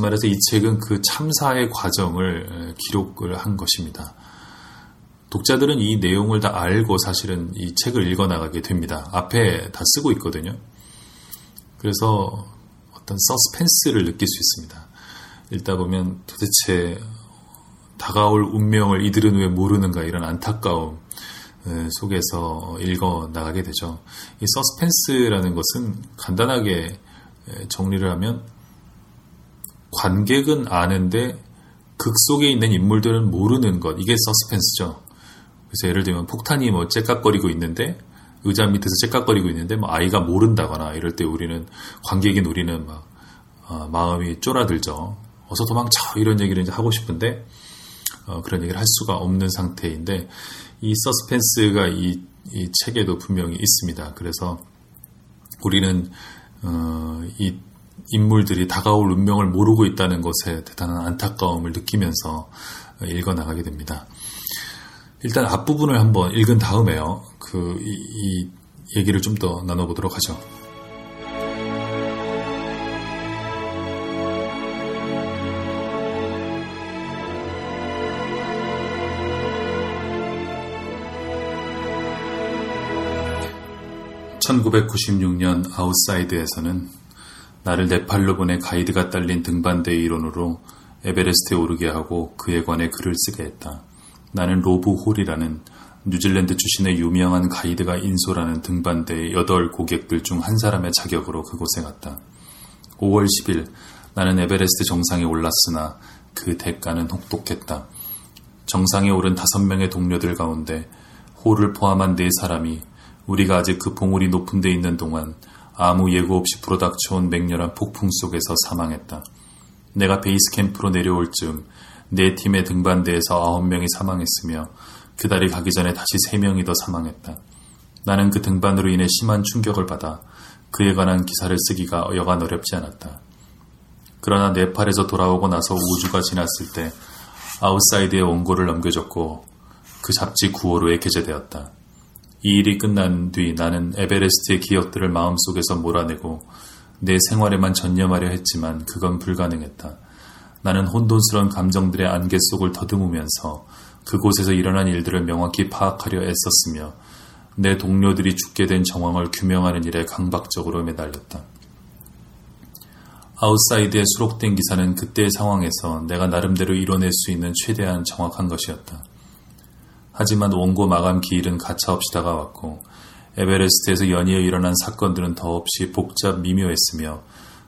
말해서 이 책은 그 참사의 과정을 기록을 한 것입니다. 독자들은 이 내용을 다 알고 사실은 이 책을 읽어 나가게 됩니다. 앞에 다 쓰고 있거든요. 그래서 어떤 서스펜스를 느낄 수 있습니다. 읽다 보면 도대체 다가올 운명을 이들은 왜 모르는가 이런 안타까움 속에서 읽어 나가게 되죠. 이 서스펜스라는 것은 간단하게 정리를 하면 관객은 아는데 극 속에 있는 인물들은 모르는 것 이게 서스펜스죠. 그래서 예를 들면 폭탄이 뭐 째깍거리고 있는데 의자 밑에서 째깍거리고 있는데 뭐 아이가 모른다거나 이럴 때 우리는 관객인 우리는 막 어, 마음이 쫄아들죠. 어서 도망쳐 이런 얘기를 이제 하고 싶은데 어, 그런 얘기를 할 수가 없는 상태인데 이 서스펜스가 이, 이 책에도 분명히 있습니다. 그래서 우리는 어, 이 인물들이 다가올 운명을 모르고 있다는 것에 대단한 안타까움을 느끼면서 읽어 나가게 됩니다. 일단 앞부분을 한번 읽은 다음에요. 그, 이, 이 얘기를 좀 더 나눠보도록 하죠. (1996년) 아웃사이드에서는 나를 네팔로 보내 가이드가 딸린 등반대 일원으로 에베레스트에 오르게 하고 그에 관해 글을 쓰게 했다. 나는 로브 홀이라는 뉴질랜드 출신의 유명한 가이드가 인솔하는 등반대의 여덟 고객들 중 한 사람의 자격으로 그곳에 갔다. 5월 10일 나는 에베레스트 정상에 올랐으나 그 대가는 혹독했다. 정상에 오른 다섯 명의 동료들 가운데 홀을 포함한 네 사람이 우리가 아직 그 봉우리 높은 데 있는 동안 아무 예고 없이 불어닥쳐온 맹렬한 폭풍 속에서 사망했다. 내가 베이스 캠프로 내려올 즈음 네 팀의 등반대에서 아홉 명이 사망했으며 그달이 가기 전에 다시 세 명이 더 사망했다. 나는 그 등반으로 인해 심한 충격을 받아 그에 관한 기사를 쓰기가 여간 어렵지 않았다. 그러나 네팔에서 돌아오고 나서 5주가 지났을 때 아웃사이드에 원고를 넘겨줬고 그 잡지 9호로에 게재되었다. 이 일이 끝난 뒤 나는 에베레스트의 기억들을 마음속에서 몰아내고 내 생활에만 전념하려 했지만 그건 불가능했다. 나는 혼돈스러운 감정들의 안개 속을 더듬으면서 그곳에서 일어난 일들을 명확히 파악하려 애썼으며 내 동료들이 죽게 된 정황을 규명하는 일에 강박적으로 매달렸다. 아웃사이드에 수록된 기사는 그때의 상황에서 내가 나름대로 이뤄낼 수 있는 최대한 정확한 것이었다. 하지만 원고 마감 기일은 가차없이 다가왔고 에베레스트에서 연이어 일어난 사건들은 더없이 복잡 미묘했으며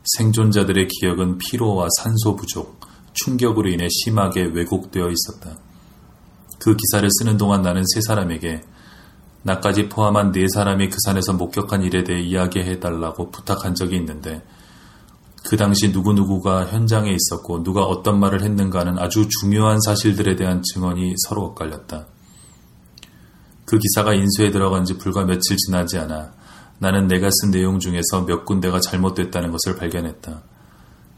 생존자들의 기억은 피로와 산소 부족, 충격으로 인해 심하게 왜곡되어 있었다. 그 기사를 쓰는 동안 나는 세 사람에게 나까지 포함한 네 사람이 그 산에서 목격한 일에 대해 이야기해 달라고 부탁한 적이 있는데 그 당시 누구누구가 현장에 있었고 누가 어떤 말을 했는가는 아주 중요한 사실들에 대한 증언이 서로 엇갈렸다. 그 기사가 인쇄에 들어간 지 불과 며칠 지나지 않아 나는 내가 쓴 내용 중에서 몇 군데가 잘못됐다는 것을 발견했다.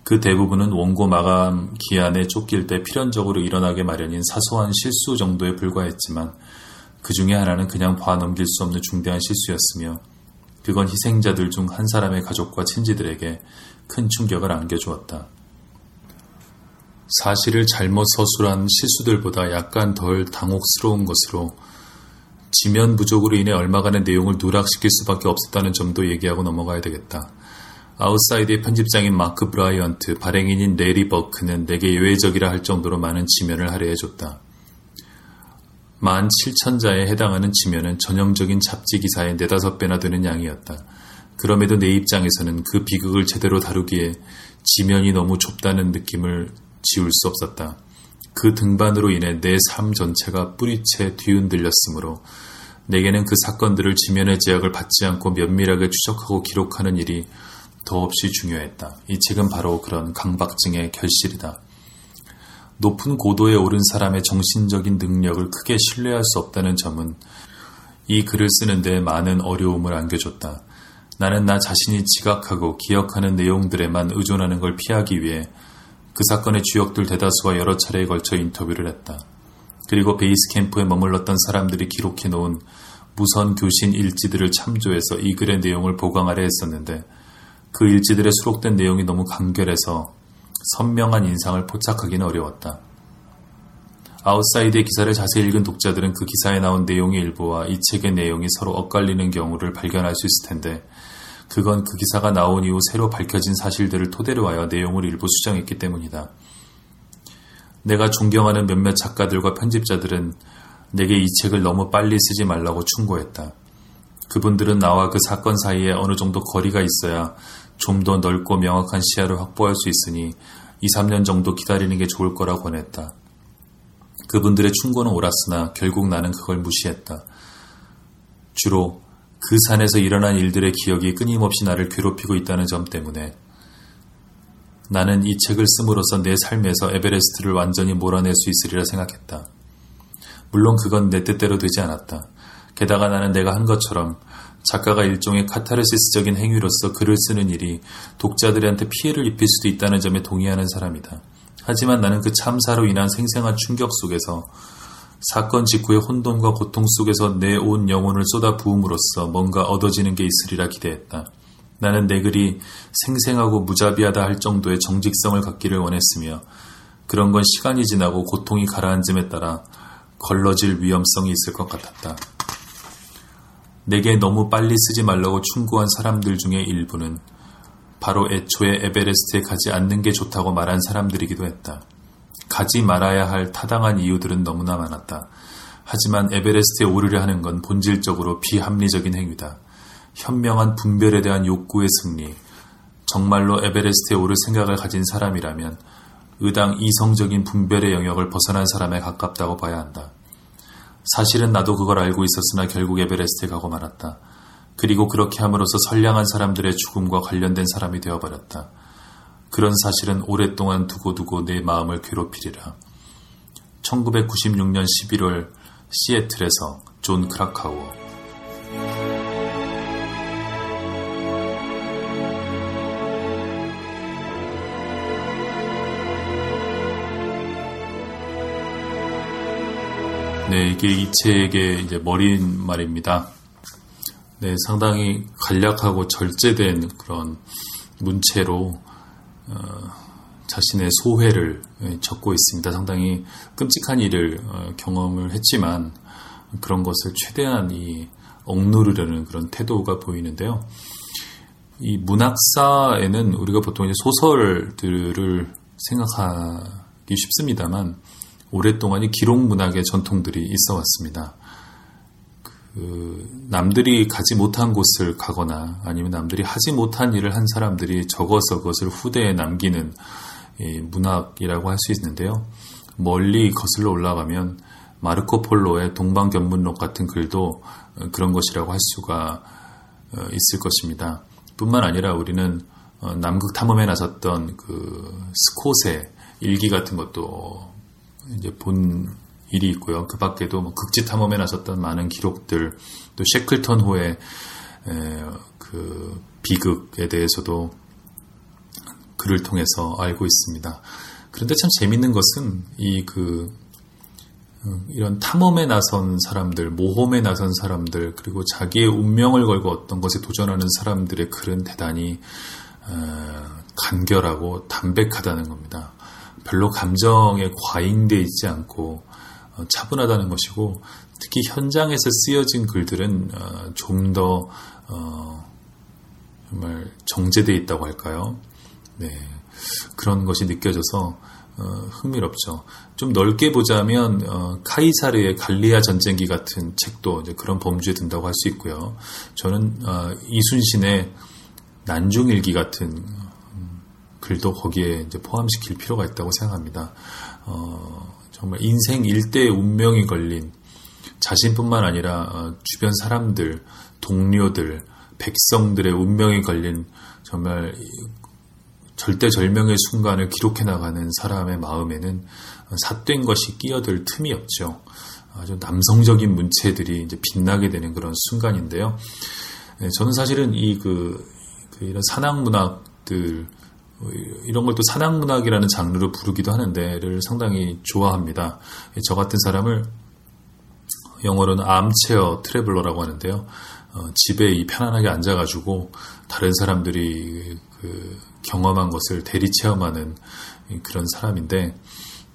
그 대부분은 원고 마감 기한에 쫓길 때 필연적으로 일어나게 마련인 사소한 실수 정도에 불과했지만 그 중에 하나는 그냥 봐 넘길 수 없는 중대한 실수였으며 그건 희생자들 중 한 사람의 가족과 친지들에게 큰 충격을 안겨주었다. 사실을 잘못 서술한 실수들보다 약간 덜 당혹스러운 것으로 지면 부족으로 인해 얼마간의 내용을 누락시킬 수밖에 없었다는 점도 얘기하고 넘어가야 되겠다. 아웃사이드의 편집장인 마크 브라이언트, 발행인인 레리 버크는 내게 예외적이라 할 정도로 많은 지면을 할애해줬다. 만 7천자에 해당하는 지면은 전형적인 잡지 기사의 네다섯 배나 되는 양이었다. 그럼에도 내 입장에서는 그 비극을 제대로 다루기에 지면이 너무 좁다는 느낌을 지울 수 없었다. 그 등반으로 인해 내 삶 전체가 뿌리채 뒤흔들렸으므로 내게는 그 사건들을 지면의 제약을 받지 않고 면밀하게 추적하고 기록하는 일이 더없이 중요했다. 이 책은 바로 그런 강박증의 결실이다. 높은 고도에 오른 사람의 정신적인 능력을 크게 신뢰할 수 없다는 점은 이 글을 쓰는데 많은 어려움을 안겨줬다. 나는 나 자신이 지각하고 기억하는 내용들에만 의존하는 걸 피하기 위해 그 사건의 주역들 대다수와 여러 차례에 걸쳐 인터뷰를 했다. 그리고 베이스 캠프에 머물렀던 사람들이 기록해 놓은 무선 교신 일지들을 참조해서 이 글의 내용을 보강하려 했었는데 그 일지들에 수록된 내용이 너무 간결해서 선명한 인상을 포착하기는 어려웠다. 아웃사이드의 기사를 자세히 읽은 독자들은 그 기사에 나온 내용의 일부와 이 책의 내용이 서로 엇갈리는 경우를 발견할 수 있을 텐데, 그건 그 기사가 나온 이후 새로 밝혀진 사실들을 토대로 하여 내용을 일부 수정했기 때문이다. 내가 존경하는 몇몇 작가들과 편집자들은 내게 이 책을 너무 빨리 쓰지 말라고 충고했다. 그분들은 나와 그 사건 사이에 어느 정도 거리가 있어야 좀 더 넓고 명확한 시야를 확보할 수 있으니 2, 3년 정도 기다리는 게 좋을 거라 권했다. 그분들의 충고는 옳았으나 결국 나는 그걸 무시했다. 주로 그 산에서 일어난 일들의 기억이 끊임없이 나를 괴롭히고 있다는 점 때문에 나는 이 책을 씀으로써 내 삶에서 에베레스트를 완전히 몰아낼 수 있으리라 생각했다. 물론 그건 내 뜻대로 되지 않았다. 게다가 나는 내가 한 것처럼 작가가 일종의 카타르시스적인 행위로서 글을 쓰는 일이 독자들한테 피해를 입힐 수도 있다는 점에 동의하는 사람이다. 하지만 나는 그 참사로 인한 생생한 충격 속에서 사건 직후의 혼돈과 고통 속에서 내 온 영혼을 쏟아 부음으로써 뭔가 얻어지는 게 있으리라 기대했다. 나는 내 글이 생생하고 무자비하다 할 정도의 정직성을 갖기를 원했으며 그런 건 시간이 지나고 고통이 가라앉음에 따라 걸러질 위험성이 있을 것 같았다. 내게 너무 빨리 쓰지 말라고 충고한 사람들 중에 일부는 바로 애초에 에베레스트에 가지 않는 게 좋다고 말한 사람들이기도 했다. 가지 말아야 할 타당한 이유들은 너무나 많았다. 하지만 에베레스트에 오르려 하는 건 본질적으로 비합리적인 행위다. 현명한 분별에 대한 욕구의 승리, 정말로 에베레스트에 오를 생각을 가진 사람이라면 의당 이성적인 분별의 영역을 벗어난 사람에 가깝다고 봐야 한다. 사실은 나도 그걸 알고 있었으나 결국 에베레스트에 가고 말았다. 그리고 그렇게 함으로써 선량한 사람들의 죽음과 관련된 사람이 되어버렸다. 그런 사실은 오랫동안 두고두고 내 마음을 괴롭히리라. 1996년 11월 시애틀에서 존 크라카우어 네, 이게 이 책의 이제 머릿말입니다. 네, 상당히 간략하고 절제된 그런 문체로 어, 자신의 소회를 예, 적고 있습니다. 상당히 끔찍한 일을 어, 경험을 했지만 그런 것을 최대한 이 억누르려는 그런 태도가 보이는데요. 이 문학사에는 우리가 보통 이제 소설들을 생각하기 쉽습니다만 오랫동안 이 기록 문학의 전통들이 있어 왔습니다. 그 남들이 가지 못한 곳을 가거나 아니면 남들이 하지 못한 일을 한 사람들이 적어서 그것을 후대에 남기는 문학이라고 할 수 있는데요. 멀리 거슬러 올라가면 마르코 폴로의 동방견문록 같은 글도 그런 것이라고 할 수가 어, 있을 것입니다. 뿐만 아니라 우리는 어, 남극 탐험에 나섰던 그 스콧의 일기 같은 것도 이제 본 일이 있고요. 그 밖에도 뭐 극지 탐험에 나섰던 많은 기록들, 또 셰클턴 호의 그 비극에 대해서도 글을 통해서 알고 있습니다. 그런데 참 재밌는 것은 이그 어, 이런 탐험에 나선 사람들, 모험에 나선 사람들, 그리고 자기의 운명을 걸고 어떤 것에 도전하는 사람들의 글은 대단히 어, 간결하고 담백하다는 겁니다. 별로 감정에 과잉돼 있지 않고 어, 차분하다는 것이고 특히 현장에서 쓰여진 글들은 어, 좀더 어, 정말 정제돼 있다고 할까요? 네 그런 것이 느껴져서 흥미롭죠. 좀 넓게 보자면 카이사르의 갈리아 전쟁기 같은 책도 그런 범주에 든다고 할 수 있고요. 저는 이순신의 난중일기 같은 음, 글도 거기에 포함시킬 필요가 있다고 생각합니다. 어, 정말 인생 일대의 운명이 걸린 자신뿐만 아니라 어, 주변 사람들, 동료들, 백성들의 운명이 걸린 정말 절대절명의 순간을 기록해 나가는 사람의 마음에는 삿된 것이 끼어들 틈이 없죠. 아주 남성적인 문체들이 이제 빛나게 되는 그런 순간인데요. 네, 저는 사실은 이 그, 그 이런 산악 문학들 뭐 이런 걸또 산악문학이라는 장르로 부르기도 하는데를 상당히 좋아합니다. 저 같은 사람을 영어로는 암체어 트래블러라고 하는데요. 어, 집에 편안하게 앉아가지고 다른 사람들이 그 경험한 것을 대리 체험하는 그런 사람인데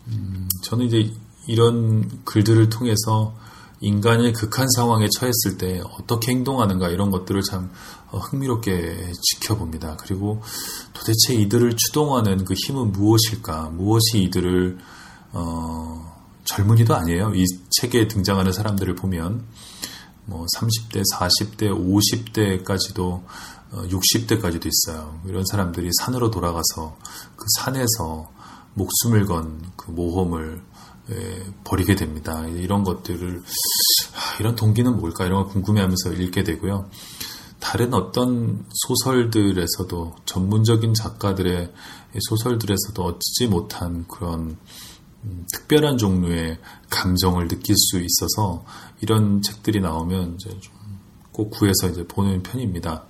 음, 저는 이제 이런 글들을 통해서 인간의 극한 상황에 처했을 때 어떻게 행동하는가 이런 것들을 참 어, 흥미롭게 지켜봅니다. 그리고 도대체 이들을 추동하는 그 힘은 무엇일까? 무엇이 이들을 어, 젊은이도 아니에요. 이 책에 등장하는 사람들을 보면 뭐 30대, 40대, 50대까지도 60대까지도 있어요. 이런 사람들이 산으로 돌아가서 그 산에서 목숨을 건 그 모험을 예, 버리게 됩니다. 이런 것들을 아, 이런 동기는 뭘까 이런 걸 궁금해하면서 읽게 되고요. 다른 어떤 소설들에서도 전문적인 작가들의 소설들에서도 얻지 못한 그런 음, 특별한 종류의 감정을 느낄 수 있어서 이런 책들이 나오면 이제 좀꼭 구해서 이제 보는 편입니다.